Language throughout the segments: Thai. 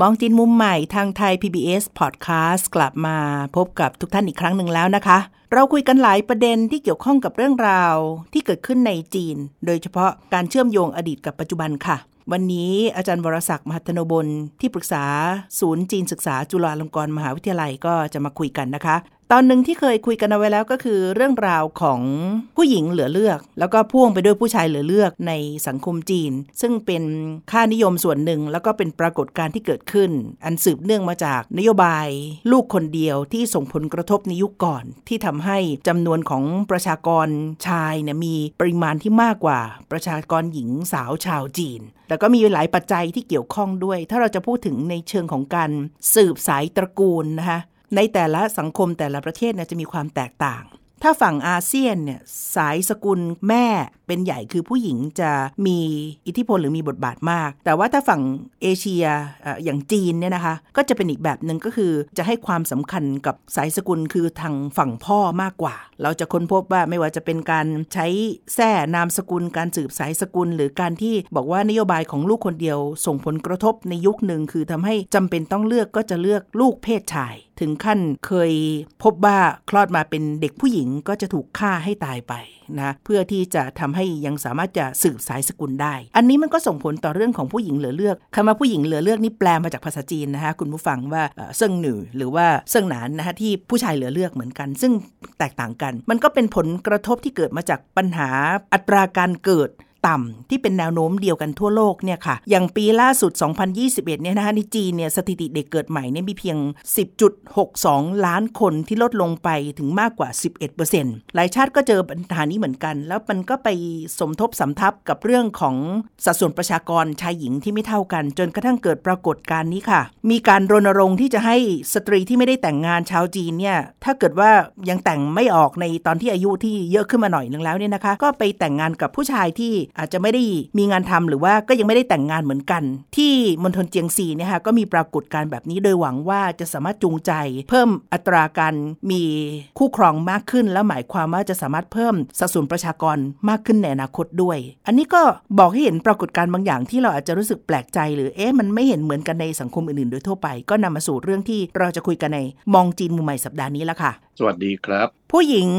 มองจีนมุมใหม่ทางไทย PBS Podcast กลับมาพบกับทุกท่านอีกครั้งหนึ่งแล้วนะคะ เราคุยกันหลายประเด็นที่เกี่ยวข้องกับเรื่องราวที่เกิดขึ้นในจีน โดยเฉพาะการเชื่อมโยงอดีตกับปัจจุบันค่ะ วันนี้อาจารย์วรศักดิ์มหัตโนบลที่ปรึกษาศูนย์จีนศึกษาจุฬาลงกรณ์มหาวิทยาลัยก็จะมาคุยกันนะคะ ตอนหนึ่งที่เคยคุยกันเอาไว้แล้วก็คือเรื่องราวของผู้หญิงเหลือเลือก แล้วก็พ่วงไปด้วยผู้ชายเหลือเลือกในสังคมจีน ซึ่งเป็นค่านิยมส่วนหนึ่ง แล้วก็เป็นปรากฏการณ์ที่เกิดขึ้น อันสืบเนื่องมาจากนโยบาย ลูกคนเดียวที่ส่งผลกระทบในยุคก่อน ที่ทำให้จำนวนของประชากรชายเนี่ยมีปริมาณที่มากกว่าประชากรหญิงสาวชาวจีนแต่ก็มีหลายปัจจัยที่เกี่ยวข้องด้วย ถ้าเราจะพูดถึงในเชิงของการสืบสายตระกูลนะคะ ในแต่ละสังคมแต่ละประเทศเนี่ยจะมีความแตกต่าง ถ้าฝั่งอาเซียนเนี่ยสายสกุลแม่เป็นใหญ่คือผู้หญิงจะมีอิทธิพลหรือมีบทบาทมาก แต่ว่าถ้าฝั่งเอเชียอย่างจีนเนี่ยนะคะ ก็จะเป็นอีกแบบหนึ่งก็คือจะให้ความสำคัญกับสายสกุลคือทางฝั่งพ่อมากกว่า เราจะค้นพบว่าไม่ว่าจะเป็นการใช้แท้นามสกุล การสืบสายสกุล หรือการที่บอกว่านโยบายของลูกคนเดียว ส่งผลกระทบในยุคหนึ่งคือทำให้จำเป็นต้องเลือกก็จะเลือกลูกเพศชายถึงขั้นเคยพบว่าคลอดมาเป็นเด็กผู้หญิงก็จะถูกฆ่าให้ตายไปนะเพื่อที่จะทำให้ยังสามารถจะสืบสายสกุลได้ อันนี้มันก็ส่งผลต่อเรื่องของผู้หญิงเหลือเลือกคำว่าผู้หญิงเหลือเลือกนี่แปลมาจากภาษาจีนนะคะคุณผู้ฟังว่าเซิงหนือหรือว่าเซิงหนานนะคะที่ผู้ชายเหลือเลือกเหมือนกัน ซึ่งแตกต่างกัน มันก็เป็นผลกระทบที่เกิดมาจากปัญหาอัตราการเกิด ต่ำที่เป็นแนวโน้มเดียวกันทั่วโลกเนี่ยค่ะ อย่างปีล่าสุด 2021 เนี่ยนะคะในจีนเนี่ยสถิติเด็กเกิดใหม่เนี่ยมีเพียง 10.62 ล้านคนที่ลดลงไปถึงมากกว่า 11%หลายชาติก็เจอปัญหานี้เหมือนกัน แล้วมันก็ไปสมทบสำทับกับเรื่องของสัดส่วนประชากรชายหญิงที่ไม่เท่ากัน จนกระทั่งเกิดปรากฏการณ์นี้ค่ะ มีการรณรงค์ที่จะให้สตรีที่ไม่ได้แต่งงานชาวจีนเนี่ยถ้าเกิดว่ายังแต่งไม่ออกในตอนที่อายุที่เยอะขึ้นมาหน่อยนึงแล้วเนี่ยนะคะ ก็ไปแต่งงานกับผู้ชายที่อาจจะไม่ได้มีงานทำหรือว่าก็ยังไม่ได้แต่งงานเหมือนกัน ที่มณฑลเจียงซีเนี่ยค่ะก็มีปรากฏการณ์แบบนี้โดยหวังว่าจะสามารถจูงใจ เพิ่มอัตราการมีคู่ครองมากขึ้น แล้วหมายความว่าจะสามารถเพิ่มสัดส่วนประชากรมากขึ้นในอนาคตด้วย อันนี้ก็บอกให้เห็นปรากฏการณ์บางอย่างที่เราอาจจะรู้สึกแปลกใจ หรือเอ๊ะมันไม่เห็นเหมือนกันในสังคมอื่นๆ โดยทั่วไป ก็นำมาสู่เรื่องที่เราจะคุยกันในมองจีนมุมใหม่สัปดาห์นี้ละค่ะ สวัสดีครับ ผู้หญิง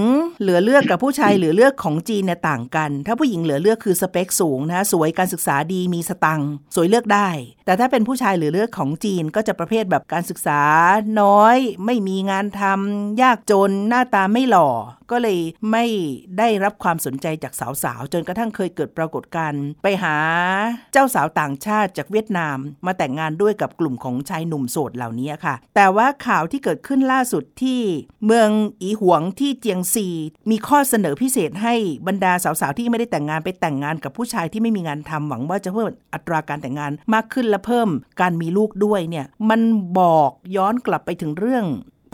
เหลือเลือกกับผู้ชายเหลือเลือกของจีนเนี่ยต่างกัน ถ้าผู้หญิงเหลือเลือกคือสเปคสูงนะสวยการศึกษาดีมีสตังสวยเลือกได้ แต่ถ้าเป็นผู้ชายเหลือเลือกของจีนก็จะประเภทแบบการศึกษาน้อย ไม่มีงานทำยากจนหน้าตาไม่หล่อก็เลยไม่ได้รับความสนใจจากสาวๆ จนกระทั่งเคยเกิดปรากฏการณ์ไปหาเจ้าสาวต่างชาติจากเวียดนาม มาแต่งงานด้วยกับกลุ่มของชายหนุ่มโสดเหล่านี้ค่ะ แต่ว่าข่าวที่เกิดขึ้นล่าสุดที่เมืองอีหวงที่เจียงซี มีข้อเสนอพิเศษให้บรรดาสาวๆ ที่ไม่ได้แต่งงานไปแต่งงานกับผู้ชายที่ไม่มีงานทำหวังว่าจะเพิ่มอัตราการแต่งงานมากขึ้นและเพิ่มการมีลูกด้วยเนี่ยมันบอกย้อนกลับไปถึงเรื่อง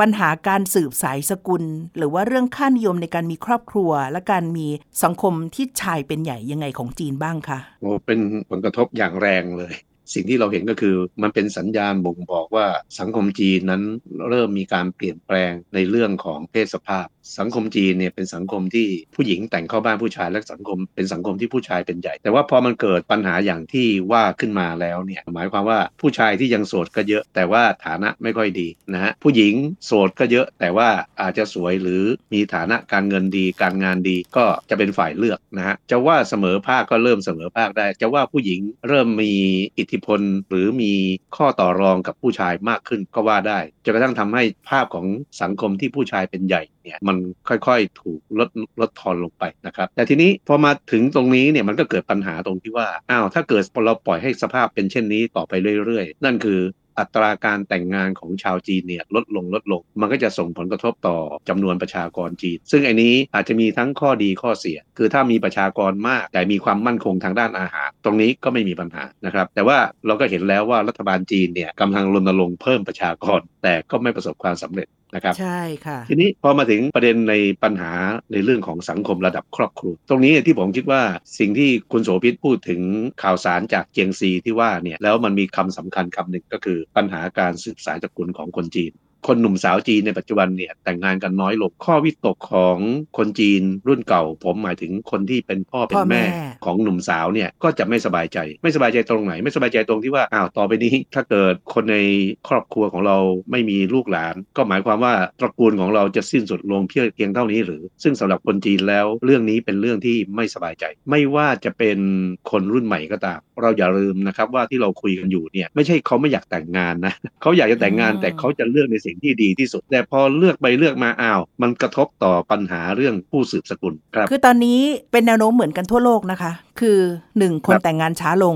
ปัญหาการสืบสายสกุล หรือว่าเรื่องค่านิยมในการมีครอบครัว และการมีสังคมที่ชายเป็นใหญ่ยังไงของจีนบ้างคะโอ้เป็นผลกระทบอย่างแรงเลยสิ่งที่เราเห็นก็คือมันเป็นสัญญาณบ่งบอกว่าสังคมจีนนั้นเริ่มมีการเปลี่ยนแปลงในเรื่องของเพศสภาพสังคมจีนเนี่ยเป็นสังคมที่ผู้หญิงแต่งเข้าบ้านผู้ชายและสังคมเป็นสังคมที่ผู้ชายเป็นใหญ่ แต่ว่าพอมันเกิดปัญหาอย่างที่ว่าขึ้นมาแล้วเนี่ยหมายความว่าผู้ชายที่ยังโสดก็เยอะ แต่ว่าฐานะไม่ค่อยดีนะฮะผู้หญิงโสดก็เยอะ แต่ว่าอาจจะสวยหรือมีฐานะการเงินดี การงานดีก็จะเป็นฝ่ายเลือกนะฮะจะว่าเสมอภาคก็เริ่มเสมอภาคได้ จะว่าผู้หญิงเริ่มมีอิทธิพลหรือมีข้อต่อรองกับผู้ชายมากขึ้นก็ว่าได้จนกระทั่งทำให้ภาพของสังคมที่ผู้ชายเป็นใหญ่เนี่ยมันค่อยๆ ถูกลดลดทอนลงไปนะครับ แต่ทีนี้พอมาถึงตรงนี้เนี่ยมันก็เกิดปัญหาตรงที่ว่าอ้าวถ้าเกิดเราปล่อยให้สภาพเป็นเช่นนี้ต่อไปเรื่อยๆ นั่นคืออัตราการแต่งงานของชาวจีนเนี่ยลดลงลดลง มันก็จะส่งผลกระทบต่อจำนวนประชากรจีน ซึ่งอันนี้อาจจะมีทั้งข้อดีข้อเสีย คือถ้ามีประชากรมาก แต่มีความมั่นคงทางด้านอาหาร ตรงนี้ก็ไม่มีปัญหานะครับ แต่ว่าเราก็เห็นแล้วว่ารัฐบาลจีนเนี่ยกำลังรณรงค์เพิ่มประชากร แต่ก็ไม่ประสบความสำเร็จ นะครับใช่ค่ะ ทีนี้พอมาถึงประเด็นในปัญหาในเรื่องของสังคมระดับครอบครัว ตรงนี้ที่ผมคิดว่าสิ่งที่คุณโสภิตพูดถึงข่าวสารจากเจียงซีที่ว่าเนี่ยแล้วมันมีคำสำคัญคำหนึ่งก็คือปัญหาการสืบสายตระกูลของคนจีน คนหนุ่มสาวจีนในปัจจุบันเนี่ยแต่งงานกันน้อยลงข้อวิตกของคนจีนรุ่นเก่า ผมหมายถึงคนที่เป็นพ่อเป็พ่นอแม่แม่ของหนุ่มสาวเนี่ยก็จะไม่สบายใจ ไม่สบายใจตรงไหน ไม่สบายใจตรงที่ว่าอ้าวต่อไปนี้ ถ้าเกิดคนในครอบครัวของเราไม่มีลูกหลาน ก็หมายความว่าตระกูลของเราจะสิ้นสุดลงเพียงเพียงเท่านี้หรือ ซึ่งสำหรับคนจีนแล้วเรื่องนี้เป็นเรื่องที่ไม่สบายใจ ไม่ว่าจะเป็นคนรุ่นใหม่ก็ตาม เราอย่าลืมนะครับว่าที่เราคุยกันอยู่เนี่ยไม่ใช่เขาไม่อยากแต่งงานนะเขาอยากจะแต่งงานอืมแต่เขาจะเลือกในสิ่งที่ดีที่สุด แต่พอเลือกไปเลือกมาอ้าว มันกระทบต่อปัญหาเรื่องผู้สืบสกุลครับ คือตอนนี้เป็นแนวโน้มเหมือนกันทั่วโลกนะคะคือ 1 คนครับแต่งงานช้าลง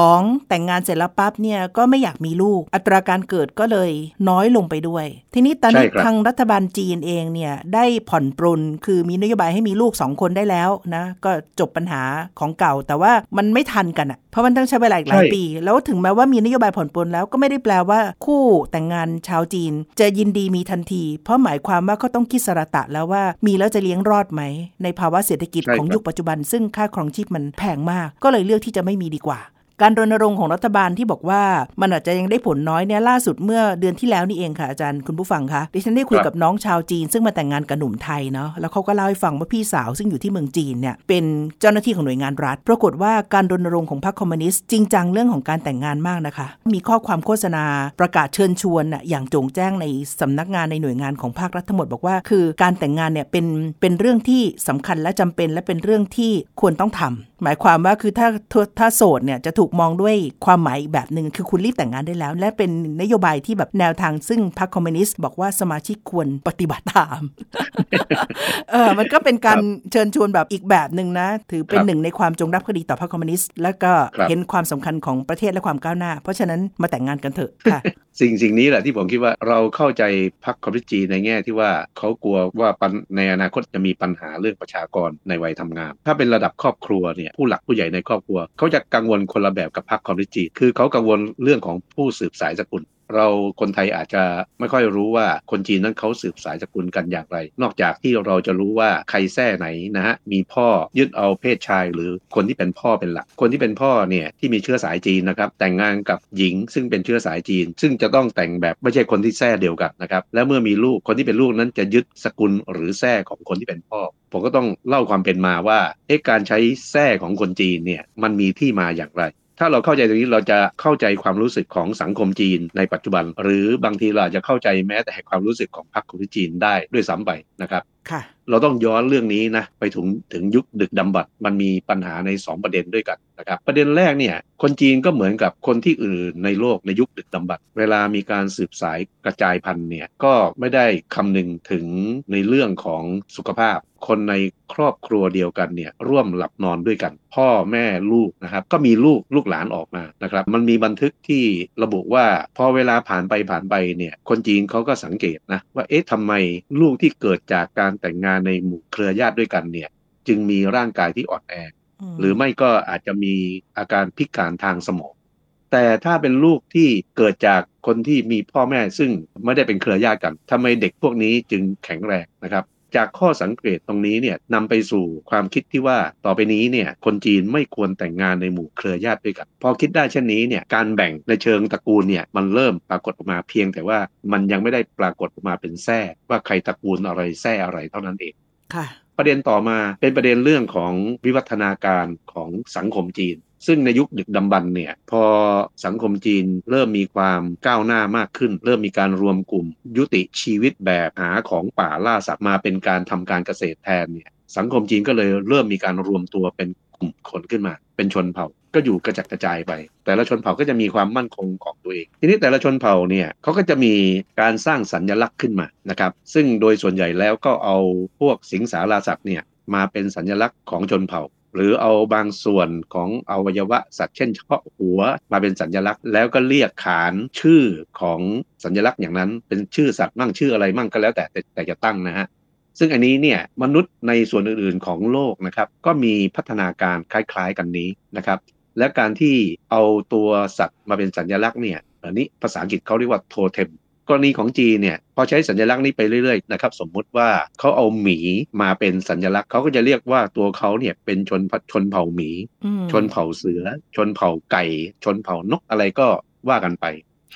2 แต่งงานเสร็จแล้วปั๊บเนี่ยก็ไม่อยากมีลูก อัตราการเกิดก็เลยน้อยลงไปด้วย ทีนี้ตอนนี้ใช่ครับทางรัฐบาลจีนเองเนี่ยได้ผ่อนปรนคือมีนโยบายให้มีลูก 2 คนได้แล้วนะก็จบปัญหาของเก่า แต่ว่ามันไม่ทันกันอะเพราะมันต้องใช้เวลาอีกหลายใช่ปี แล้วถึงแม้ว่ามีนโยบายผ่อนปรนแล้วก็ไม่ได้แปลว่าคู่แต่งงานชาวจีน จะยินดีมีทันที เพราะหมายความว่าเขาต้องคิดสระตะแล้วว่ามีแล้วจะเลี้ยงรอดไหมในภาวะเศรษฐกิจใช่ของครับยุคปัจจุบัน ซึ่งค่าครองชีพมันแพงมาก ก็เลยเลือกที่จะไม่มีดีกว่า การรณรงค์ของรัฐบาลที่บอกว่า มันอาจจะยังได้ผลน้อยเนี่ยล่าสุดเมื่อเดือนที่แล้วนี่เองค่ะอาจารย์คุณผู้ฟังคะดิฉันได้คุยกับน้องชาวจีน ซึ่งมาแต่งงานกับหนุ่มไทยเนาะแล้วเขาก็เล่าให้ฟังว่าพี่สาวซึ่งอยู่ที่เมืองจีนเนี่ยเป็นเจ้าหน้าที่ของหน่วยงานรัฐ ปรากฏว่าการรณรงค์ของพรรคคอมมิวนิสต์จริงจังเรื่องของการแต่งงานมากนะคะ มีข้อความโฆษณาประกาศเชิญชวนอย่างโจงแจ้งในสำนักงานในหน่วยงานของภาครัฐทั้งหมดบอกว่า คือการแต่งงานเนี่ยเป็นเป็นเรื่องที่สำคัญและจำเป็นและเป็นเรื่องที่ควรต้องทำหมายความว่าคือถ้าถ้าถ้าโสดเนี่ยจะถูกมองด้วยความหมายอีกแบบหนึ่งคือคุณรีบแต่งงานได้แล้ว และเป็นนโยบายที่แบบแนวทางซึ่งพรรคคอมมิวนิสต์บอกว่าสมาชิกควรปฏิบัติตามเออมันก็เป็นการเชิญชวนแบบอีกแบบหนึ่งนะ ถือเป็นครับหนึ่งในความจงรักภักดีต่อพรรคคอมมิวนิสต์แล้วก็ครับเห็นความสำคัญของประเทศและความก้าวหน้า เพราะฉะนั้นมาแต่งงานกันเถอะค่ะ สิ่งสิ่งนี้แหละที่ผมคิดว่าเราเข้าใจพรรคคอมมิวนิสต์จีนในแง่ที่ว่าเขากลัวว่าในอนาคตจะมีปัญหาเรื่องประชากรในวัยทำงาน ถ้าเป็นระดับครอบครัวเนี่ยผู้หลักผู้ใหญ่ในครอบครัวเขาจะกังวลคนละแบบกับพรรคคอมมิวนิสต์จีนคือเขากังวลเรื่องของผู้สืบสายสกุล เราคนไทยอาจจะไม่ค่อยรู้ว่าคนจีนนั้นเขาสืบสายสกุลกันอย่างไร นอกจากที่เราจะรู้ว่าใครแท้ไหนนะฮะมีพ่อยึดเอาเพศชายหรือคนที่เป็นพ่อเป็นหลัก คนที่เป็นพ่อเนี่ยที่มีเชื้อสายจีนนะครับแต่งงานกับหญิงซึ่งเป็นเชื้อสายจีน ซึ่งจะต้องแต่งแบบไม่ใช่คนที่แท้เดียวกันนะครับแล้วเมื่อมีลูกคนที่เป็นลูกนั้นจะยึดสกุลหรือแท้ของคนที่เป็นพ่อ ผมก็ต้องเล่าความเป็นมาว่าการใช้แท้ของคนจีนเนี่ยมันมีที่มาอย่างไร ถ้าเราเข้าใจตรงนี้เราจะเข้าใจความรู้สึกของสังคมจีนในปัจจุบัน หรือบางทีเราจะเข้าใจแม้แต่ความรู้สึกของพรรคคอมมิวนิสต์จีนได้ด้วยซ้ำไปนะครับ เราต้องย้อนเรื่องนี้นะไปถึงถึงยุคดึกดำบรรพ์มันมีปัญหาใน 2 ประเด็นด้วยกันนะครับประเด็นแรกเนี่ยคนจีนก็เหมือนกับคนที่อื่นในโลกในยุคดึกดำบรรพ์เวลามีการสืบสายกระจายพันธุ์เนี่ยก็ไม่ได้คำนึงถึงในเรื่องของสุขภาพ คนในครอบครัวเดียวกันเนี่ยร่วมหลับนอนด้วยกัน พ่อแม่ลูกนะครับก็มีลูกลูกหลานออกมานะครับมันมีบันทึกที่ระบุว่าพอเวลาผ่านไปผ่านไปเนี่ยคนจีนเขาก็สังเกตนะว่าเอ๊ะทำไมลูกที่เกิดจากการแต่งงานในหมู่เครือญาติด้วยกันเนี่ย จึงมีร่างกายที่อ่อนแอ หรือไม่ก็อาจจะมีอาการพิการทางสมอง แต่ถ้าเป็นลูกที่เกิดจากคนที่มีพ่อแม่ซึ่งไม่ได้เป็นเครือญาติกันทำไมเด็กพวกนี้จึงแข็งแรงนะครับ จากข้อสังเกตตรงนี้เนี่ยนำไปสู่ความคิดที่ว่าต่อไปนี้เนี่ยคนจีนไม่ควรแต่งงานในหมู่เครือญาติด้วยกัน พอคิดได้เช่นนี้เนี่ยการแบ่งในเชิงตระกูลเนี่ยมันเริ่มปรากฏออกมาเพียงแต่ว่ามันยังไม่ได้ปรากฏออกมาเป็นแท้ว่าใครตระกูลอะไรแท้อะไรเท่านั้นเองค่ะประเด็นต่อมาเป็นประเด็นเรื่องของวิวัฒนาการของสังคมจีน ซึ่งในยุคดึกดำบรรพ์เนี่ยพอสังคมจีนเริ่มมีความก้าวหน้ามากขึ้น เริ่มมีการรวมกลุ่ม ยุติชีวิตแบบหาของป่าล่าสัตว์มาเป็นการทำการเกษตรแทนเนี่ยสังคมจีนก็เลยเริ่มมีการรวมตัวเป็นกลุ่มคนขึ้นมา เป็นชนเผ่าก็อยู่กระจัดกระจายไป แต่ละชนเผ่าก็จะมีความมั่นคงของตัวเอง ทีนี้แต่ละชนเผ่าเนี่ยเขาก็จะมีการสร้างสัญลักษณ์ขึ้นมานะครับซึ่งโดยส่วนใหญ่แล้วก็เอาพวกสิงสาราสัตว์เนี่ยมาเป็นสัญลักษณ์ของชนเผ่า หรือเอาบางส่วนของอวัยวะสัตว์เช่นเฉพาะหัวมาเป็นสัญลักษณ์ แล้วก็เรียกขานชื่อของสัญลักษณ์อย่างนั้น เป็นชื่อสัตว์มั่งชื่ออะไรมั่งก็แล้วแต่แต่จะตั้งนะฮะซึ่งอันนี้เนี่ยมนุษย์ในส่วนอื่นๆของโลกนะครับก็มีพัฒนาการคล้ายๆกันนี้นะครับ และการที่เอาตัวสัตว์มาเป็นสัญลักษณ์เนี่ยอันนี้ภาษาอังกฤษเขาเรียกว่าโทเทม กรณีของจีนเนี่ยพอใช้สัญลักษณ์นี้ไปเรื่อยๆนะครับสมมุติว่าเขาเอาหมีมาเป็นสัญลักษณ์เขาก็จะเรียกว่าตัวเขาเนี่ยเป็นชนชนเผ่าหมี ชนเผ่าเสือ ชนเผ่าไก่ ชนเผ่านกอะไรก็ว่ากันไป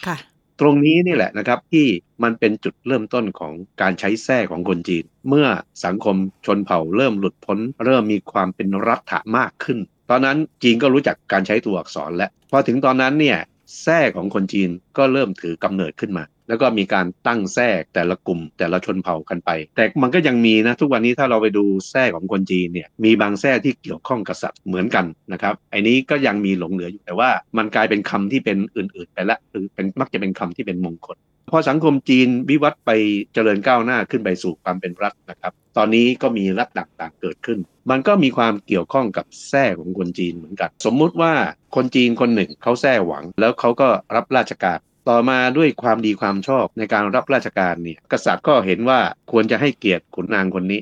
ค่ะ ตรงนี้นี่แหละนะครับที่มันเป็นจุดเริ่มต้นของการใช้แท้ของคนจีน เมื่อสังคมชนเผ่าเริ่มหลุดพ้น เริ่มมีความเป็นรัฐะมากขึ้น ตอนนั้นจีนก็รู้จักการใช้ตัวอักษรแล้วพอถึงตอนนั้นเนี่ยแท้ของคนจีนก็เริ่มถือกำเนิดขึ้นมา แล้วก็มีการตั้งแทรกแต่ละกลุ่มแต่ละชนเผ่ากันไป แต่มันก็ยังมีนะทุกวันนี้ถ้าเราไปดูแทรกของคนจีนเนี่ยมีบางแทรกที่เกี่ยวข้องกับสัตว์เหมือนกันนะครับไอ้นี้ก็ยังมีหลงเหลืออยู่แต่ว่ามันกลายเป็นคำที่เป็นอื่นๆไปละหรือเป็นมักจะเป็นคำที่เป็นมงคลพอสังคมจีนวิวัฒน์ไปเจริญก้าวหน้าขึ้นไปสู่ความเป็นรัฐนะครับ ตอนนี้ก็มีรัฐต่างๆเกิดขึ้น มันก็มีความเกี่ยวข้องกับแท้ของคนจีนเหมือนกัน สมมุติว่าคนจีนคนหนึ่งเขาแท้หวัง แล้วเขาก็รับราชการ ต่อมาด้วยความดีความชอบในการรับราชการเนี่ยกษัตริย์ก็เห็นว่าควรจะให้เกียรติขุนนางคนนี้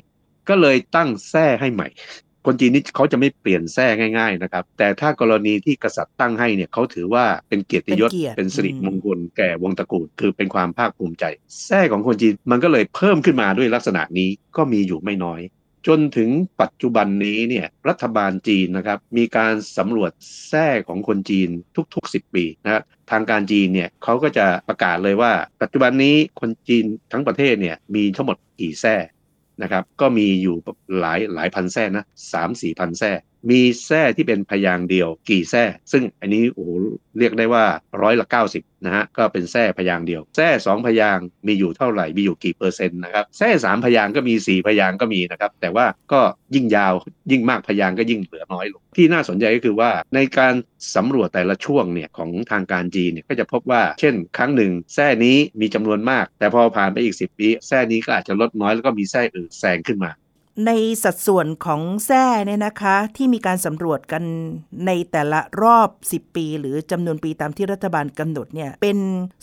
ก็เลยตั้งแท้ให้ใหม่ คนจีนนี่เขาจะไม่เปลี่ยนแท้ง่าย ๆนะครับ แต่ถ้ากรณีที่กษัตริย์ตั้งให้เนี่ยเขาถือว่าเป็นเกียรติยศเป็นสิริมงคลแก่วงตระกูล คือเป็นความภาคภูมิใจแท้ของคนจีนมันก็เลยเพิ่มขึ้นมาด้วยลักษณะนี้ก็มีอยู่ไม่น้อย จนถึงปัจจุบันนี้เนี่ยรัฐบาลจีนนะครับมีการสำรวจแท้ของคนจีนทุก ๆ 10 ปีนะครับทางการจีนเนี่ยเขาก็จะประกาศเลยว่า ปัจจุบันนี้คนจีนทั้งประเทศเนี่ยมีทั้งหมดกี่แท้นะครับก็มีอยู่หลายหลายพันแท้นะสามสี่พันแท้ มีแท้ที่เป็นพยางเดียวกี่แท้ซึ่งอันนี้โอ้เรียกได้ว่าร้อยละเก้าสิบนะฮะก็เป็นแท้พยางเดียวแท้สองพยางมีอยู่เท่าไหร่มีอยู่กี่เปอร์เซ็นต์นะครับแท้สามพยางก็มีสี่พยางก็มีนะครับแต่ว่าก็ยิ่งยาวยิ่งมากพยางก็ยิ่งเหลือน้อยลงที่น่าสนใจก็คือว่าในการสำรวจแต่ละช่วงเนี่ยของทางการจีนเนี่ยก็จะพบว่า เช่น ครั้งหนึ่งแท้นี้มีจำนวนมาก แต่พอผ่านไปอีก 10 ปีแท้นี้ก็อาจจะลดน้อยแล้วก็มีแท้อื่นแซงขึ้นมา ในสัดส่วนของแท้เนี่ยนะคะที่มีการสำรวจกันในแต่ละรอบ 10 ปี หรือจำนวนปีตามที่รัฐบาลกำหนดเนี่ยเป็น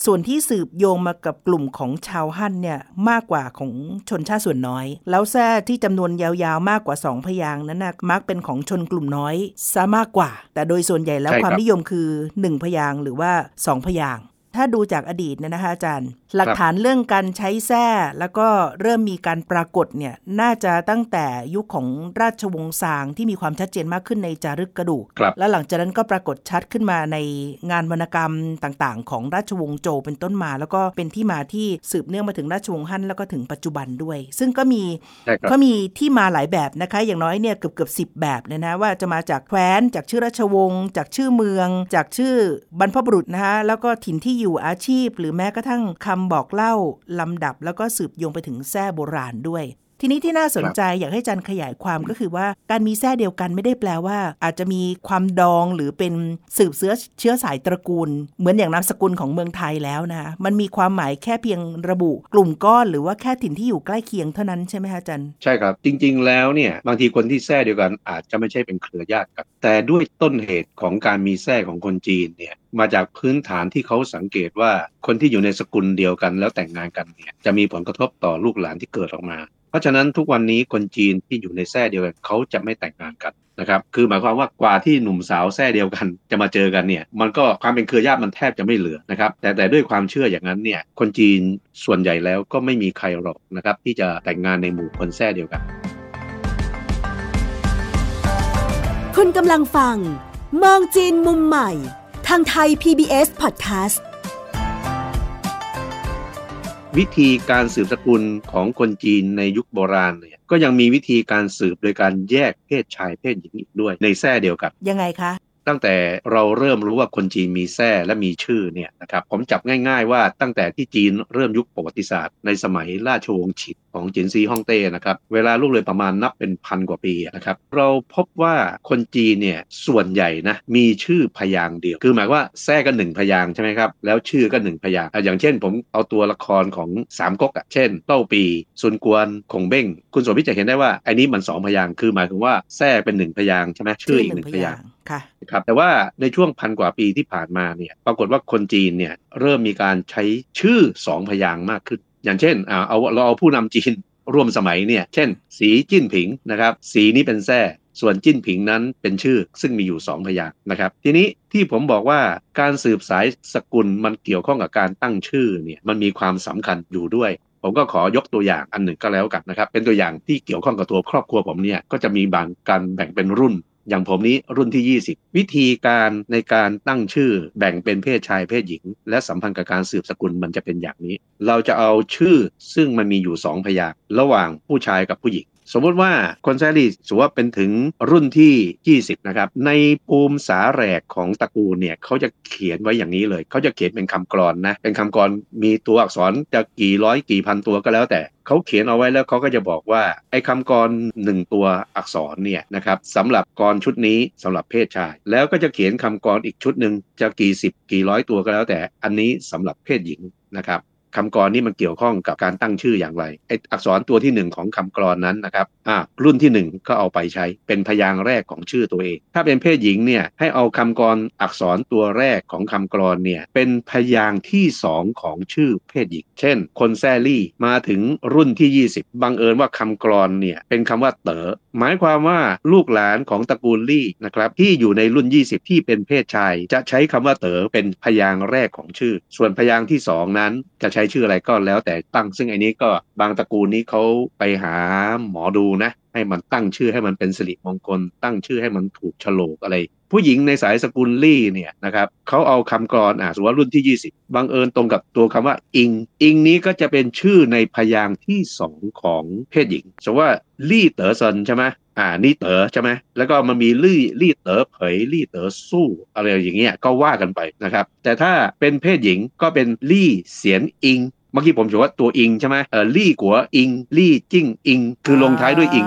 ส่วนที่สืบโยงมากับกลุ่มของชาวฮั่นเนี่ยมากกว่าของชนชาติส่วนน้อย แล้วแท้ที่จำนวนยาวๆมากกว่า 2 พยางนั้นนะมักเป็นของชนกลุ่มน้อยซะมากกว่า แต่โดยส่วนใหญ่แล้วความนิยมคือ 1 พยางหรือว่า 2 พยาง ถ้าดูจากอดีตเนี่ยนะคะอาจารย์ หลักฐานเรื่องการใช้แส้แล้วก็เริ่มมีการปรากฏเนี่ยน่าจะตั้งแต่ยุคของราชวงศ์ซางที่มีความชัดเจนมากขึ้นในจารึกกระดูก และหลังจากนั้นก็ปรากฏชัดขึ้นมาในงานวรรณกรรมต่างๆ ของราชวงศ์โจวเป็นต้นมา แล้วก็เป็นที่มาที่สืบเนื่องมาถึงราชวงศ์ฮั่นแล้วก็ถึงปัจจุบันด้วย ซึ่งก็มีก็มีที่มาหลายแบบนะคะ อย่างน้อยเนี่ยเกือบเกือบสิบแบบเลยนะว่าจะมาจากแคว้นจากชื่อราชวงศ์จากชื่อเมือง จากชื่อบรรพบุรุษนะคะแล้วก็ถิ่นที่อยู่อาชีพ หรือแม้กระทั่งคำบอกเล่าลำดับแล้วก็สืบโยงไปถึงแท้โบราณด้วย ทีนี้ที่น่าสนใจอยากให้จันขยายความก็คือว่าการมีแท้เดียวกันไม่ได้แปลว่า อาจจะมีความดองหรือเป็นสืบเชื้อเชื้อสายตระกูล เหมือนอย่างนามสกุลของเมืองไทยแล้วนะ มันมีความหมายแค่เพียงระบุกลุ่มก้อนหรือว่าแค่ถิ่นที่อยู่ใกล้เคียงเท่านั้นใช่ไหมคะจันใช่ครับ จริง ๆ แล้วเนี่ยบางทีคนที่แท้เดียวกันอาจจะไม่ใช่เป็นเครือญาติกันแต่ด้วยต้นเหตุของการมีแท้ของคนจีนเนี่ยมาจากพื้นฐานที่เขาสังเกตว่าคนที่อยู่ในสกุลเดียวกันแล้วแต่งงานกันเนี่ยจะมีผลกระทบต่อลูกหลานที่เกิดออกมาเพ ราะฉะนั้นทุกวันนี้คนจีนที่อยู่ในแท้เดียวกันเขาจะไม่แต่งงานกันนะครับ คือหมายความว่ากว่าที่หนุ่มสาวแท้เดียวกัน จะมาเจอกันเนี่ย มันก็ความเป็นเครือญาติมันแทบจะไม่เหลือนะครับ แต่แต่ด้วยความเชื่ออย่างนั้นเนี่ย คนจีนส่วนใหญ่แล้วก็ไม่มีใครหรอกนะครับที่จะแต่งงานในหมู่คนแท้เดียวกัน คุณกำลังฟัง มองจีนมุมใหม่ ทางไทย PBS Podcast วิธีการสืบสกุลของคนจีนในยุคโบราณเนี่ยก็ยังมีวิธีการสืบโดยการแยกเพศชายเพศหญิงอีกด้วยในแท้เดียวกัน ยังไงคะ ตั้งแต่เราเริ่มรู้ว่าคนจีนมีแท้และมีชื่อเนี่ยนะครับผมจับง่าย ๆ ว่าตั้งแต่ที่จีนเริ่มยุคประวัติศาสตร์ ในสมัยราชวงศ์ฉินของจินซีฮ่องเต้นะครับเวลาลูกเลยประมาณนับเป็นพันกว่าปีนะครับเราพบว่าคนจีนเนี่ยส่วนใหญ่นะมีชื่อพยางเดียว คือหมายว่าแท้ก็หนึ่งพยางใช่ไหมครับแล้วชื่อก็หนึ่งพยางอย่างเช่น ผมเอาตัวละครของสามก๊กอะเช่นเต้าปีซุนกวนคงเบ้งคุณโสภิจะเห็นได้ว่าไอ้นี้มันสองพยางคือหมายถึงว่าแท้เป็นหนึ่งพยางใช่ไหมชื่ออีกหนึ่งพยาง ค่ะครับแต่ว่าในช่วงพันกว่าปีที่ผ่านมาเนี่ยปรากฏว่าคนจีนเนี่ยเริ่มมีการใช้ชื่อสองพยางมากขึ้น อย่างเช่นอ่าเอาเราเอาผู้นำจีนร่วมสมัยเนี่ยเช่น สีจิ้นผิงนะครับสีนี้เป็นแท้ส่วนจิ้นผิงนั้นเป็นชื่อซึ่งมีอยู่สองพยางค์นะครับ ทีนี้ที่ผมบอกว่าการสืบสายสกุลมันเกี่ยวข้องกับการตั้งชื่อเนี่ยมันมีความสำคัญอยู่ด้วย ผมก็ขอยกตัวอย่างอันหนึ่งก็แล้วกันนะครับ เป็นตัวอย่างที่เกี่ยวข้องกับตัวครอบครัวผมเนี่ยก็จะมีบางการแบ่งเป็นรุ่น อย่างผมนี้รุ่นที่ 20 วิธีการในการตั้งชื่อแบ่งเป็นเพศชายเพศหญิง และสัมพันธ์กับการสืบสกุลมันจะเป็นอย่างนี้ เราจะเอาชื่อซึ่งมันมีอยู่ 2 พยางค์ระหว่างผู้ชายกับผู้หญิง สมมติว่าคนแซลีสมมติว่าเป็นถึงรุ่นที่ 20 นะครับ ในภูมิสาแหรกของตระกูลเนี่ยเขาจะเขียนไว้อย่างนี้เลย เขาจะเขียนเป็นคำกรอนนะ เป็นคำกรมีตัวอักษรจะกี่ร้อยกี่พันตัวก็แล้วแต่เขาเขียนเอาไว้แล้วเขาก็จะบอกว่าไอ้คำกรหนึ่งตัวอักษรเนี่ยนะครับสำหรับกรชุดนี้สำหรับเพศชาย แล้วก็จะเขียนคำกรอีกชุดหนึ่งจะกี่สิบกี่ร้อยตัวก็แล้วแต่อันนี้สำหรับเพศหญิงนะครับ คำกรนี่มันเกี่ยวข้องกับการตั้งชื่ออย่างไรไออักษรตัวที่หนึ่งของคำกรนนั้นนะครับอ่ารุ่นที่หนึ่งก็เอาไปใช้เป็นพยางค์แรกของชื่อตัวเอง ถ้าเป็นเพศหญิงเนี่ยให้เอาคำกรอักษรตัวแรกของคำกรนเนี่ยเป็นพยางค์ที่สองของชื่อเพศหญิง เช่น คนแซลี่มาถึงรุ่นที่ 20 บังเอิญว่าคำกรอนเนี่ยเป็นคำว่าเต๋อหมายความว่าลูกหลานของตระกูลลี่นะครับที่อยู่ในรุ่น 20 ที่เป็นเพศชาย จะใช้คำว่าเต๋อเป็นพยางค์แรกของชื่อ ส่วนพยางค์ที่สองนั้นจะใช้ชื่ออะไรก็แล้วแต่ตั้ง ซึ่งไอ้นี้ก็บางตระกูลนี้เขาไปหาหมอดูนะ ให้มันตั้งชื่อให้มันเป็นสิริมงคล ตั้งชื่อให้มันถูกโฉลกอะไร ผู้หญิงในสายสกุลลี่เนี่ยนะครับเขาเอาคำกรอนอะสมมติว่ารุ่นที่ 20 บังเอิญตรงกับตัวคำว่าอิง อิงนี้ก็จะเป็นชื่อในพยางค์ที่สองของเพศหญิงสมมติว่าลี่เต๋อเซนใช่ไหม อ่านี่เต๋อใช่ไหมแล้วก็มันมีลี่ลี่เต๋อเผยลี่เต๋อสู้อะไรอย่างเงี้ยก็ว่ากันไปนะครับ แต่ถ้าเป็นเพศหญิงก็เป็นลี่เสียนอิงเมื่อกี้ผมบอกว่าตัวอิงใช่ไหมเออลี่กัวอิงลี่จิ้งอิง คือลงท้ายด้วยอิง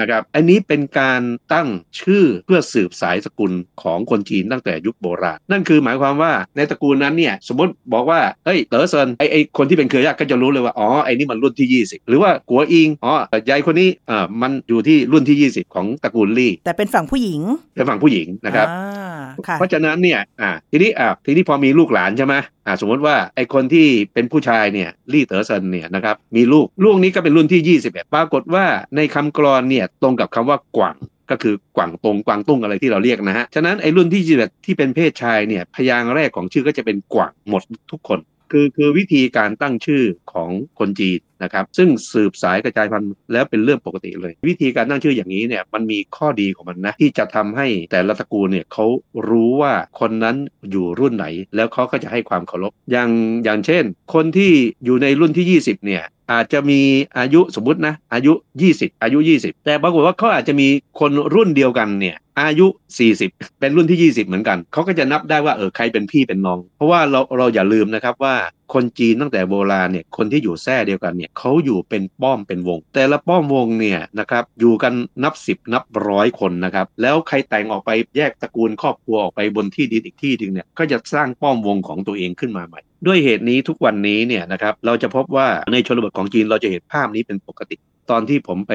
นะครับ อันนี้เป็นการตั้งชื่อเพื่อสืบสายสกุลของคนจีนตั้งแต่ยุคโบราณ นั่นคือหมายความว่าในตระกูลนั้นเนี่ยสมมติบอกว่าเอ้ยเต๋อเซินไอไอคนที่เป็นเครือญาติก็จะรู้เลยว่าอ๋อไอนี่มันรุ่นที่ 20 หรือว่ากัวอิงอ๋อยายคนนี้อ่ามันอยู่ที่รุ่นที่ 20 ของตระกูลลี่ แต่เป็นฝั่งผู้หญิงเป็นฝั่งผู้หญิงนะครับอ่าค่ะเพราะฉะนั้นเนี่ยอ่าทีนี้อ่าทีนี้พอมีลูกหลานใช่ไหม อ่าสมมติว่าไอคนที่เป็นผู้ชายเนี่ยลี่เต๋อเซินเนี่ยนะครับมีลูกลูกนี้ก็เป็นรุ่นที่ 21 ปรากฏว่าในคำกรอนเนี่ยตรงกับคำว่ากว่างก็คือกว่างตรงกวางตุ้งอะไรที่เราเรียกนะฮะ ฉะนั้นไอรุ่นที่21ที่เป็นเพศชายเนี่ยพยางค์แรกของชื่อก็จะเป็นกว่างหมดทุกคน คือคือวิธีการตั้งชื่อของคนจีนนะครับ ซึ่งสืบสายกระจายพันธุ์แล้วเป็นเรื่องปกติเลย วิธีการตั้งชื่ออย่างนี้เนี่ยมันมีข้อดีของมันนะที่จะทำให้แต่ละตระกูลเนี่ยเขารู้ว่าคนนั้นอยู่รุ่นไหน แล้วเขาก็จะให้ความเคารพอย่างอย่างเช่น คนที่อยู่ในรุ่นที่ 20 เนี่ยอาจจะมีอายุสมมตินะอายุ 20 อายุ 20 แต่ปรากฏว่าเขาอาจจะมีคนรุ่นเดียวกันเนี่ย อายุ 40 เป็นรุ่นที่ 20 เหมือนกัน เขาก็จะนับได้ว่าเออใครเป็นพี่เป็นน้อง เพราะว่าเราเราอย่าลืมนะครับว่าคนจีนตั้งแต่โบราณเนี่ยคนที่อยู่แท้เดียวกันเนี่ยเขาอยู่เป็นป้อมเป็นวง แต่ละป้อมวงเนี่ยนะครับอยู่กันนับ10นับร้อยคนนะครับแล้วใครแต่งออกไปแยกตระกูลครอบครัวออกไปบนที่ดินอีกที่หนึ่งเนี่ยก็จะสร้างป้อมวงของตัวเองขึ้นมาใหม่ ด้วยเหตุนี้ทุกวันนี้เนี่ยนะครับเราจะพบว่าในชนบทของจีนเราจะเห็นภาพนี้เป็นปกติ ตอนที่ผมไป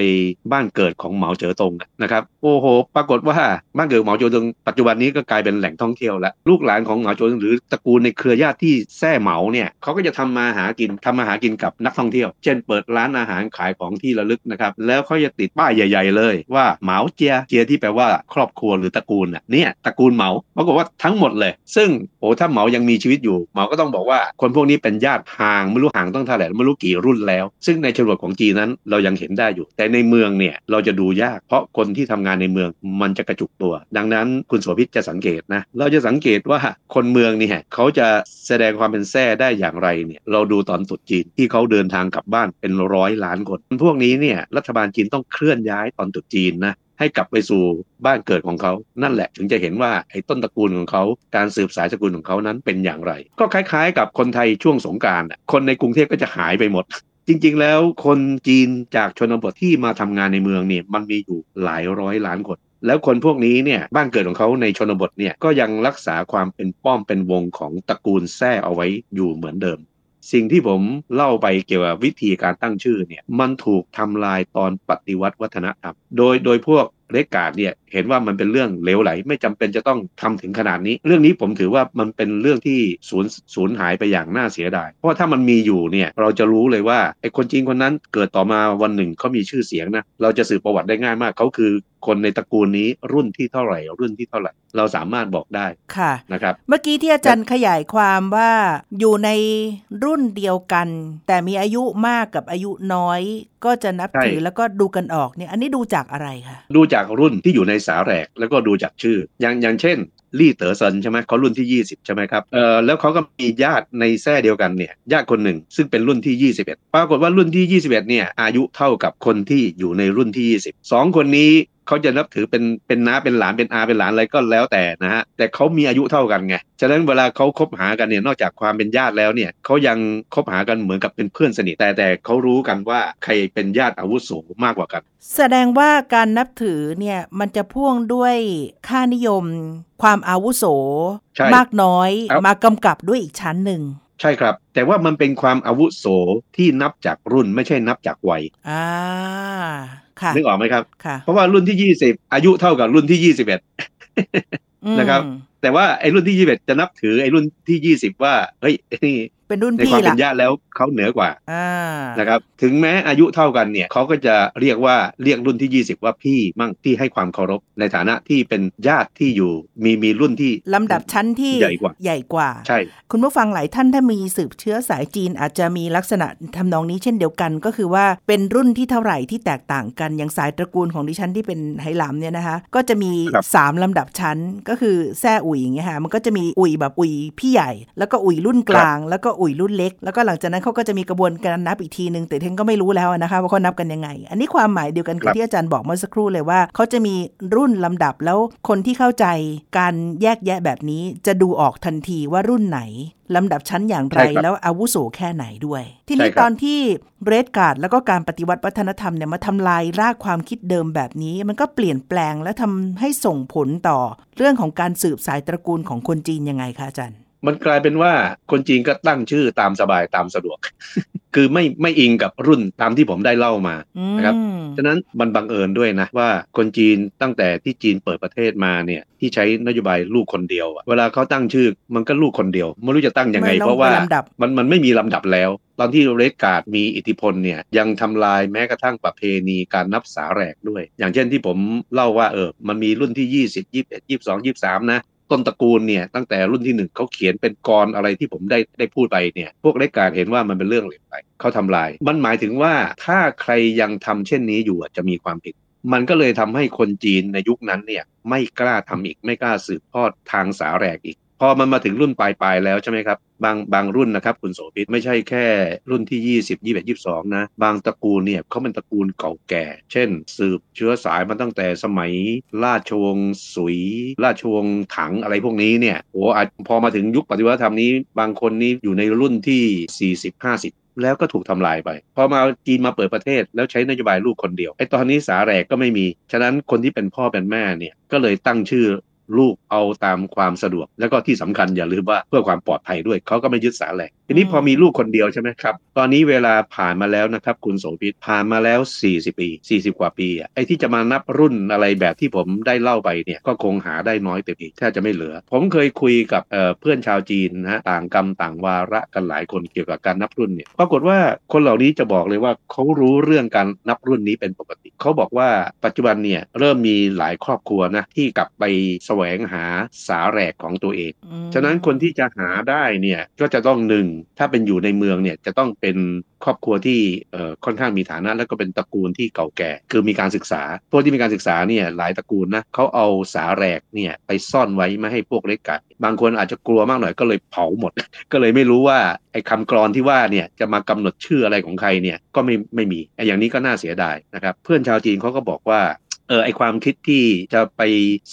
บ้านเกิดของเหมาเจ๋อตงนะครับโอ้โห ปรากฏว่าบ้านเกิดเหมาเจ๋อตงปัจจุบันนี้ก็กลายเป็นแหล่งท่องเที่ยวแล้วลูกหลานของเหมาเจ๋อตงหรือตระกูลในเครือญาติที่แท้เหมาเนี่ยเขาก็จะทำมาหากินทำมาหากินกับนักท่องเที่ยว เช่นเปิดร้านอาหารขายของที่ระลึกนะครับแล้วเขาจะติดป้ายใหญ่ ๆ เลยว่าเหมาเจียเจียที่แปลว่าครอบครัวหรือตระกูลเนี่ยตระกูลเหมาปรากฏว่าทั้งหมดเลย ซึ่งโอ้ถ้าเหมายังมีชีวิตอยู่เหมาก็ต้องบอกว่าคนพวกนี้เป็นญาติห่างไม่รู้ห่างต้องเท่าไหร่ไม่รู้กี่รุ่นแล้ว ซึ่งในชนบทของจีนนั้นเรายังเห็นได้อยู่ แต่ในเมืองเนี่ยเราจะดูยาก เพราะคนที่ทำงานในเมืองมันจะกระจุกตัว ดังนั้นคุณโสภิตจะสังเกตนะเราจะสังเกตว่าคนเมืองเนี่ยเขาจะแสดงความเป็นแท้ได้อย่างไรเนี่ยเราดูตอนตรุษจีนที่เขาเดินทางกลับบ้านเป็นร้อยล้านคน พวกนี้เนี่ยรัฐบาลจีนต้องเคลื่อนย้ายตอนตรุษจีนนะให้กลับไปสู่บ้านเกิดของเขา นั่นแหละถึงจะเห็นว่าไอ้ต้นตระกูลของเขา การสืบสายสกุลของเขานั้นเป็นอย่างไร ก็คล้ายๆ กับคนไทยช่วงสงการคนในกรุงเทพก็จะหายไปหมด จริง ๆ แล้วคนจีนจากชนบทที่มาทำงานในเมืองเนี่ยมันมีอยู่หลายร้อยล้านคนแล้วคนพวกนี้เนี่ยบ้านเกิดของเขาในชนบทเนี่ยก็ยังรักษาความเป็นป้อมเป็นวงของตระกูลแท้เอาไว้อยู่เหมือนเดิม สิ่งที่ผมเล่าไปเกี่ยวกับวิธีการตั้งชื่อเนี่ยมันถูกทำลายตอนปฏิวัติวัฒนธรรมโดยโดยพวก เลกาดเนี่ยเห็นว่ามันเป็นเรื่องเลวไหล ไม่จำเป็นจะต้องทำถึงขนาดนี้ เรื่องนี้ผมถือว่ามันเป็นเรื่องที่สูญสูญหายไปอย่างน่าเสียดาย เพราะถ้ามันมีอยู่เนี่ยเราจะรู้เลยว่าไอ้คนจีนคนนั้นเกิดต่อมาวันหนึ่งเขามีชื่อเสียงนะเราจะสืบประวัติได้ง่ายมากเขาคือ คนในตระกูลนี้รุ่นที่เท่าไหร่ รุ่นที่เท่าไหร่ เราสามารถบอกได้ค่ะนะครับ เมื่อกี้ที่อาจารย์ขยายความว่าอยู่ในรุ่นเดียวกัน แต่มีอายุมากกับอายุน้อย ก็จะนับใช่ถือแล้วก็ดูกันออกเนี่ยอันนี้ดูจากอะไรคะดูจากรุ่นที่อยู่ในสาแหรกแล้วก็ดูจากชื่อ อย่างอย่างเช่นลี่เต๋อเซินใช่ไหมเขารุ่นที่ 20 ใช่ไหมครับเออแล้วเขาก็มีญาติในแท้เดียวกันเนี่ยญาติคนหนึ่งซึ่งเป็นรุ่นที่ 21 ปรากฏว่ารุ่นที่ 21 เนี่ยอายุเท่ากับคนที่อยู่ในรุ่นที่ 20สองคนนี้ เขาจะนับถือเป็นเป็นน้าเป็นหลานเป็นอาเป็นหลานอะไรก็แล้วแต่นะฮะแต่เขามีอายุเท่ากันไงฉะนั้นเวลาเขาคบหากันเนี่ยนอกจากความเป็นญาติแล้วเนี่ยเขายังคบหากันเหมือนกับเป็นเพื่อนสนิทแต่แต่เขารู้กันว่าใครเป็นญาติอาวุโสมากกว่ากัน แสดงว่าการนับถือเนี่ยมันจะพ่วงด้วยค่านิยม ความอาวุโสใช่มากน้อยครับมากำกับด้วยอีกชั้นหนึ่งใช่ครับ แต่ว่ามันเป็นความอาวุโสที่นับจากรุ่นไม่ใช่นับจากวัยอ่าค่ะ นึกออกไหมครับค่ะเพราะว่ารุ่นที่20อายุเท่ากับรุ่นที่21อืมนะครับ แต่ว่าไอ้รุ่นที่21จะนับถือไอ้รุ่นที่20ว่าเฮ้ยไอ้นี่ เป็นรุ่นในพี่ความเป็ล่ะนญาติแล้วเขาเหนือกว่าอ่านะครับถึงแม้อายุเท่ากันเนี่ยเขาก็จะเรียกว่าเรียกรุ่นที่ 20 ว่าพี่มั่งที่ให้ความเคารพในฐานะที่เป็นญาติที่อยู่มีมีรุ่นที่ลำดับชั้นที่ใหญ่กว่าใหญ่กว่าใช่ คุณผู้ฟังหลายท่านถ้ามีสืบเชื้อสายจีนอาจจะมีลักษณะทำนองนี้เช่นเดียวกันก็คือว่าเป็นรุ่นที่เท่าไหร่ที่แตกต่างกันอย่างสายตระกูลของดิฉันที่เป็นไหหลำเนี่ยนะคะก็จะมีครับ3ลำดับชั้นก็คือแซ่อุ๋ยอย่างเงี้ยค่ะมันก็จะมีอุ๋ยแบบอุ๋ยพี่ใหญ่ แล้วก็อุ๋ยรุ่นกลางแล้วก็อุ๋ยรุ่นเล็ก แล้วก็หลังจากนั้นเขาก็จะมีกระบวนการนับอีกทีนึงแต่เทนก็ไม่รู้แล้วนะคะว่าเขานับกันยังไง อันนี้ความหมายเดียวกันกับที่อาจารย์บอกเมื่อสักครู่เลยว่าเขาจะมีรุ่นลำดับแล้วคนที่เข้าใจการแยกแยะแบบนี้จะดูออกทันทีว่ารุ่นไหนลำดับชั้นอย่างไรใช่ครับแล้วอาวุโสแค่ไหนด้วย ทีใช่นี้ครับตอนที่เบรดการ์ดแล้วก็การปฏิวัติวัฒนธรรมเนี่ยมาทำลายรากความคิดเดิมแบบนี้ มันก็เปลี่ยนแปลงและทำให้ส่งผลต่อ เรื่องของการสืบสายตระกูลของคนจีนยังไงคะอาจารย์ มันกลายเป็นว่าคนจีนก็ตั้งชื่อตามสบายตามสะดวก คือไม่ไม่อิงกับรุ่นตามที่ผมได้เล่ามาอืนะครับมฉะนั้นมันบังเอิญด้วยนะว่าคนจีนตั้งแต่ที่จีนเปิดประเทศมาเนี่ยที่ใช้นโยบายลูกคนเดียวอะเวลาเขาตั้งชื่อมันก็ลูกคนเดียวไม่รู้จะตั้งยังไงไม่ต้องเพราะว่าไปลำดับมันมันไม่มีลำดับแล้ว ตอนที่เรดการ์ดมีอิทธิพลเนี่ยยังทำลายแม้กระทั่งประเพณีการนับสาแหรกด้วย อย่างเช่นที่ผมเล่าว่าเออมันมีรุ่นที่ 20 21 22 23นะ ต้นตระกูลเนี่ยตั้งแต่รุ่นที่หนึ่งเขาเขียนเป็นกรอะไรที่ผมได้ได้พูดไปเนี่ยพวกเลกการเห็นว่ามันเป็นเรื่องเหลวไหลเขาทำลาย มันหมายถึงว่าถ้าใครยังทำเช่นนี้อยู่จะมีความผิด มันก็เลยทำให้คนจีนในยุคนั้นเนี่ยไม่กล้าทำอีกไม่กล้าสืบทอดทางสาแหรกอีก พอมันมาถึงรุ่นปลายๆแล้วใช่ไหมครับ บางบางรุ่นนะครับ คุณโสภิตไม่ใช่แค่รุ่นที่ 20 21 22 นะ บางตระกูลเนี่ยเขาเป็นตระกูลเก่าแก่ เช่น สืบเชื้อสายมาตั้งแต่สมัยราชวงศ์สุย ราชวงศ์ถังอะไรพวกนี้เนี่ยโอ้อาจพอมาถึงยุคปฏิวัติธรรมนี้ บางคนนี่อยู่ในรุ่นที่ 40 50แล้วก็ถูกทำลายไป พอมาจีนมาเปิดประเทศแล้วใช้นโยบายลูกคนเดียวไอ้ตอนนี้สาแหรกก็ไม่มี ฉะนั้นคนที่เป็นพ่อเป็นแม่เนี่ยก็เลยตั้งชื่อ ลูกเอาตามความสะดวก แล้วก็ที่สำคัญอย่าลืมว่าเพื่อความปลอดภัยด้วยเขาก็ไม่ยึดสาแหลกทีนี้อืมพอมีลูกคนเดียวใช่ไหมครับ ตอนนี้เวลาผ่านมาแล้วนะครับ คุณโสภิตผ่านมาแล้ว 40 ปี 40 กว่าปีอะไอ้ที่จะมานับรุ่นอะไรแบบที่ผมได้เล่าไปเนี่ยก็คงหาได้น้อยเต็มทีแทบจะไม่เหลือ ผมเคยคุยกับเอ่อเพื่อนชาวจีนนะฮะต่างกรรมต่างวาระกันหลายคนเกี่ยวกับการนับรุ่นเนี่ยปรากฏว่าคนเหล่านี้จะบอกเลยว่าเขารู้เรื่องการนับรุ่นนี้เป็นปกติเขาบอกว่าปัจจุบันเนี่ยเริ่มมีหลายครอบครัวนะที่กลับไปแสวงหาสาแหรกของตัวเองอืมฉะนั้นคนที่จะหาได้เนี่ยก็จะต้องหนึ่งถ้าเป็นอยู่ในเมืองเนี่ยจะต้องเป็นครอบครัวที่เอ่อค่อนข้างมีฐานะแล้วก็เป็นตระกูลที่เก่าแก่ คือมีการศึกษา พวกที่มีการศึกษาเนี่ยหลายตระกูลนะเขาเอาสาแหรกเนี่ยไปซ่อนไว้ไม่ให้พวกเล็กกัดบางคนอาจจะกลัวมากหน่อยก็เลยเผาหมด ก็เลยไม่รู้ว่าไอ้คำกรอนที่ว่าเนี่ยจะมากำหนดชื่ออะไรของใครเนี่ยก็ไม่ไม่มีไอ้อย่างนี้ก็น่าเสียดายนะครับเพื่อนชาวจีนเขาก็บอกว่า เออไอความคิดที่จะไป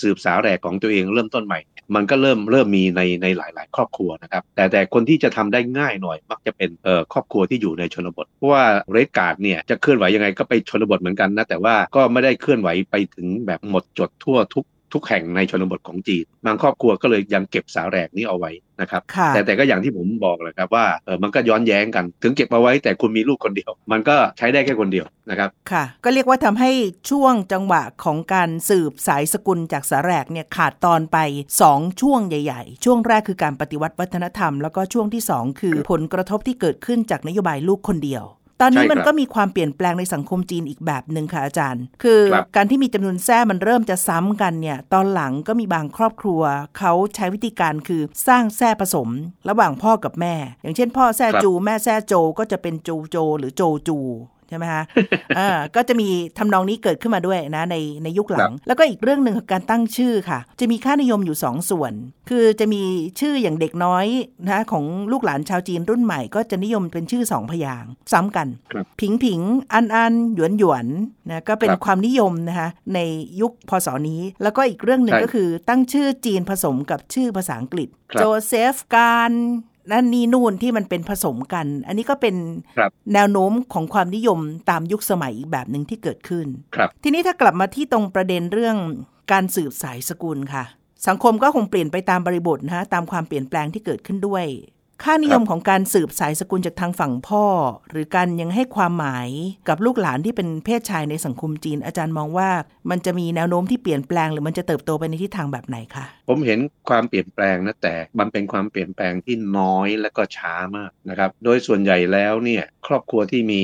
สืบสาวแหลกของตัวเองเริ่มต้นใหม่ มันก็เริ่มเริ่มมีในในหลาย ๆ ครอบครัวนะครับ แต่แต่คนที่จะทำได้ง่ายหน่อย มักจะเป็นเอ่อครอบครัวที่อยู่ในชนบทเพราะว่าเรสการ์ดเนี่ยจะเคลื่อนไหวยังไงก็ไปชนบทเหมือนกันนะแต่ว่าก็ไม่ได้เคลื่อนไหวไปถึงแบบหมดจดทั่วทุก ทุกแห่งในชนบทของจีน บางครอบครัวก็เลยยังเก็บสาแหรกนี้เอาไว้นะครับค่ะแต่แต่ก็อย่างที่ผมบอกแหละครับว่าเออมันก็ย้อนแย้งกัน ถึงเก็บเอาไว้แต่คุณมีลูกคนเดียว มันก็ใช้ได้แค่คนเดียวนะครับค่ะ ก็เรียกว่าทำให้ช่วงจังหวะของการสืบสายสกุลจากสาแรกเนี่ยขาดตอนไป 2 ช่วงใหญ่ ๆ ช่วงแรกคือการปฏิวัติวัฒนธรรม แล้วก็ช่วงที่ 2 คือผลกระทบที่เกิดขึ้นจากนโยบายลูกคนเดียว ตอนนี้ใช่ครับมันก็มีความเปลี่ยนแปลงในสังคมจีนอีกแบบหนึ่งค่ะอาจารย์ คือครับการที่มีจำนวนแท้มันเริ่มจะซ้ำกันเนี่ยตอนหลังก็มีบางครอบครัวเขาใช้วิธีการคือสร้างแท้ผสม ระหว่างพ่อกับแม่ อย่างเช่น พ่อแท้จู แม่แท้โจก็จะเป็นจูโจ หรือโจจู ใช่ไหมคะอ่าก็จะมีทำนองนี้เกิดขึ้นมาด้วยนะในในยุคหลัง แล้วก็อีกเรื่องหนึ่งคือการตั้งชื่อค่ะ จะมีค่านิยมอยู่สองส่วน คือจะมีชื่ออย่างเด็กน้อยนะของลูกหลานชาวจีนรุ่นใหม่ ก็จะนิยมเป็นชื่อสองพยางค์ซ้ำกันครับผิงผิงอันอันหยวนหยวนนะก็เป็นครับความนิยมนะคะในยุคพศนี้ แล้วก็อีกเรื่องหนึ่งใช่ก็คือตั้งชื่อจีนผสมกับชื่อภาษาอังกฤษครับโจเซฟการ นั่นนี่นู่นที่มันเป็นผสมกัน อันนี้ก็เป็นครับแนวโน้มของความนิยมตามยุคสมัยอีกแบบหนึ่งที่เกิดขึ้นครับทีนี้ถ้ากลับมาที่ตรงประเด็นเรื่องการสืบสายสกุลค่ะ สังคมก็คงเปลี่ยนไปตามบริบทนะฮะตามความเปลี่ยนแปลงที่เกิดขึ้นด้วย ค่านิยมของการสืบสายสกุลจากทางฝั่งพ่อ หรือการยังให้ความหมายกับลูกหลานที่เป็นเพศชายในสังคมจีน อาจารย์มองว่ามันจะมีแนวโน้มที่เปลี่ยนแปลง หรือมันจะเติบโตไปในทิศทางแบบไหนคะผมเห็นความเปลี่ยนแปลงนะแต่มันเป็นความเปลี่ยนแปลงที่น้อยและก็ช้ามากนะครับโดยส่วนใหญ่แล้วเนี่ยครอบครัวที่มี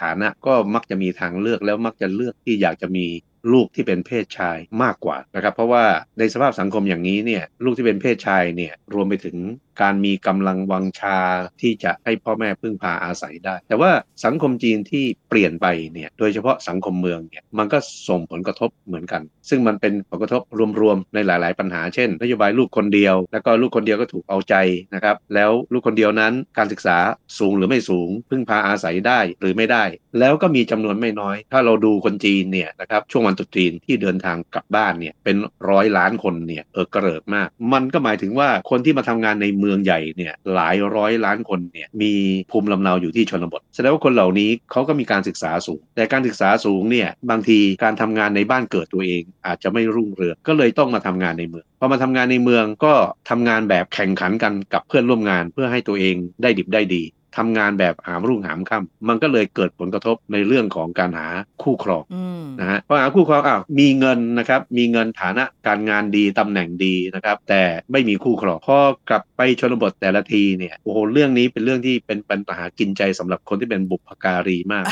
ฐานะก็มักจะมีทางเลือกแล้วมักจะเลือกที่อยากจะมี ลูกที่เป็นเพศชายมากกว่านะครับ เพราะว่าในสภาพสังคมอย่างนี้เนี่ยลูกที่เป็นเพศชายเนี่ยรวมไปถึงการมีกำลังวังชาที่จะให้พ่อแม่พึ่งพาอาศัยได้ แต่ว่าสังคมจีนที่เปลี่ยนไปเนี่ยโดยเฉพาะสังคมเมืองเนี่ยมันก็ส่งผลกระทบเหมือนกัน ซึ่งมันเป็นผลกระทบรวมๆในหลาย ๆ ปัญหาเช่นนโยบายลูกคนเดียว แล้วก็ลูกคนเดียวก็ถูกเอาใจนะครับแล้วลูกคนเดียวนั้นการศึกษาสูงหรือไม่สูง พึ่งพาอาศัยได้หรือไม่ได้ แล้วก็มีจำนวนไม่น้อย ถ้าเราดูคนจีนเนี่ยนะครับช่วงวันตรุษจีนที่เดินทางกลับบ้านเนี่ยเป็นร้อยล้านคนเนี่ยเออกระเริกมาก มันก็หมายถึงว่าคนที่มาทำงานในเมืองใหญ่เนี่ยหลายร้อยล้านคนเนี่ยมีภูมิลำเนาอยู่ที่ชนบท แสดงว่าคนเหล่านี้เขาก็มีการศึกษาสูง แต่การศึกษาสูงเนี่ยบางทีการทำงานในบ้านเกิดตัวเอง อาจจะไม่รุ่งเรืองก็เลยต้องมาทำงานในเมืองพอมาทำงานในเมืองก็ทำงานแบบแข่งขันกันกับเพื่อนร่วมงานเพื่อให้ตัวเองได้ดิบได้ดี ทำงานแบบหามรุ่งหามค่ำมันก็เลยเกิดผลกระทบในเรื่องของการหาคู่ครองอืมนะฮะเพราะหาคู่ครองอ้าวมีเงินนะครับมีเงินฐานะการงานดีตำแหน่งดีนะครับแต่ไม่มีคู่ครองพอกลับไปชนบทแต่ละทีเนี่ยโอ้โหเรื่องนี้เป็นเรื่องที่เป็นปัญหากินใจสำหรับคนที่เป็นบุพการีมาก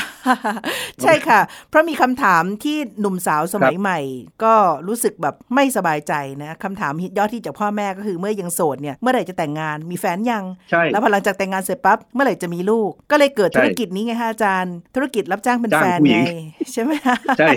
ใช่ค่ะ เพราะมีคำถามที่หนุ่มสาวสมัยใหม่ ก็รู้สึกแบบไม่สบายใจนะคำถามยอดที่จากพ่อแม่ก็คือเมื่อยังโสดเนี่ยเมื่อไหร่จะแต่งงานมีแฟนยังใช่แล้วพอหลังจากแต่งงานเสร็จปั๊บเมื่อไหร่จะมีลูก ก็เลยเกิดใช่ธุรกิจนี้ไงฮะอาจารย์ ธุรกิจรับจ้างเป็นจ้างแฟนผู้หญิไงงใช่ไหมฮะใช่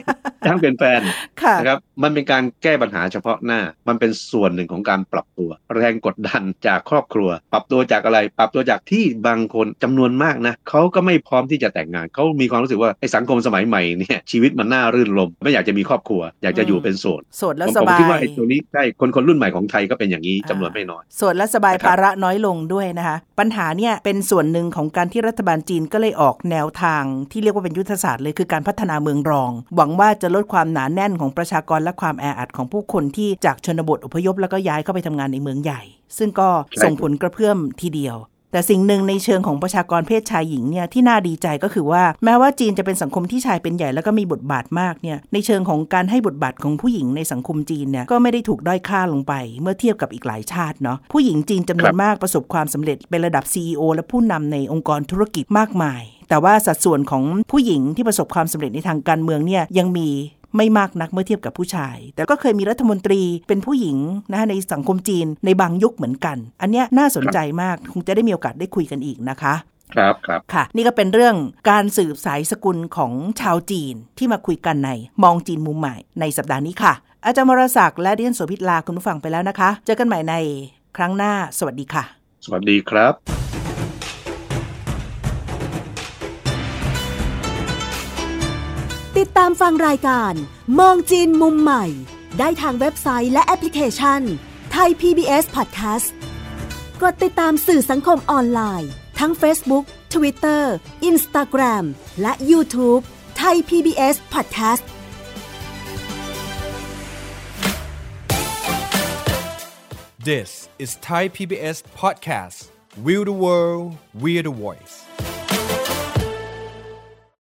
ทั้งเป็นแฟนค่ะนะครับมันเป็นการแก้ปัญหาเฉพาะหน้า มันเป็นส่วนหนึ่งของการปรับตัว แรงกดดันจากครอบครัว ปรับตัวจากอะไร ปรับตัวจากที่บางคนจำนวนมากนะเขาก็ไม่พร้อมที่จะแต่งงานเขามีความรู้สึกว่าไอ้สังคมสมัยใหม่เนี่ยชีวิตมันน่ารื่นรมไม่อยากจะมีครอบครัว อยากจะอยู่เป็นโสดโสดแล้วผมสผมบาคิดว่ายไอ้ตัวนี้ใช่คนคนรุ่นใหม่ของไทยก็เป็นอย่างนี้จำนวนไม่น้อยโสดและสบายนะครับภาระน้อยลงด้วยนะคะ ปัญหาเนี่ยเป็นส่วนหนึ่งของการที่รัฐบาลจีนก็เลยออกแนวทางที่เรียกว่าเป็นยุทธศาสตร์เลยคือการพัฒนาเมืองรอง หวังว่าจะลดความหนาแน่นของประชากรและความแออัดของผู้คนที่จากชนบทอพยพแล้วก็ย้ายเข้าไปทำงานในเมืองใหญ่ ซึ่งก็ส่งผลกระเพื่อมทีเดียว แต่สิ่งหนึ่งในเชิงของประชากรเพศชายหญิงเนี่ยที่น่าดีใจก็คือว่า แม้ว่าจีนจะเป็นสังคมที่ชายเป็นใหญ่แล้วก็มีบทบาทมากเนี่ยในเชิงของการให้บทบาทของผู้หญิงในสังคมจีนเนี่ยก็ไม่ได้ถูกด้อยค่าลงไป เมื่อเทียบกับอีกหลายชาติเนาะผู้หญิงจีนจำนวนมากประสบความสำเร็จเป็นระดับ CEO และผู้นำในองค์กรธุรกิจมากมายแต่ว่าสัดส่วนของผู้หญิงที่ประสบความสำเร็จในทางการเมืองเนี่ยยังมี ไม่มากนักเมื่อเทียบกับผู้ชาย แต่ก็เคยมีรัฐมนตรีเป็นผู้หญิงนะในสังคมจีนในบางยุคเหมือนกัน อันเนี้ยน่าสนใจมากคงจะได้มีโอกาสได้คุยกันอีกนะคะครับครับค่ะ นี่ก็เป็นเรื่องการสืบสายสกุลของชาวจีนที่มาคุยกันในมองจีนมุมใหม่ในสัปดาห์นี้ค่ะ อาจารย์มรศักดิ์และดิฉันโสภิตลาคุณผู้ฟังไปแล้วนะคะ เจอกันใหม่ในครั้งหน้า สวัสดีค่ะ สวัสดีครับ ตามฟังรายการมองจีนมุมใหม่ ได้ทางเว็บไซต์และแอปพลิเคชันไทย PBS Podcast กดติดตามสื่อสังคมออนไลน์ ทั้ง Facebook Twitter Instagram และ YouTube ไทย PBS Podcast This is Thai PBS Podcast. We the world, we the voice.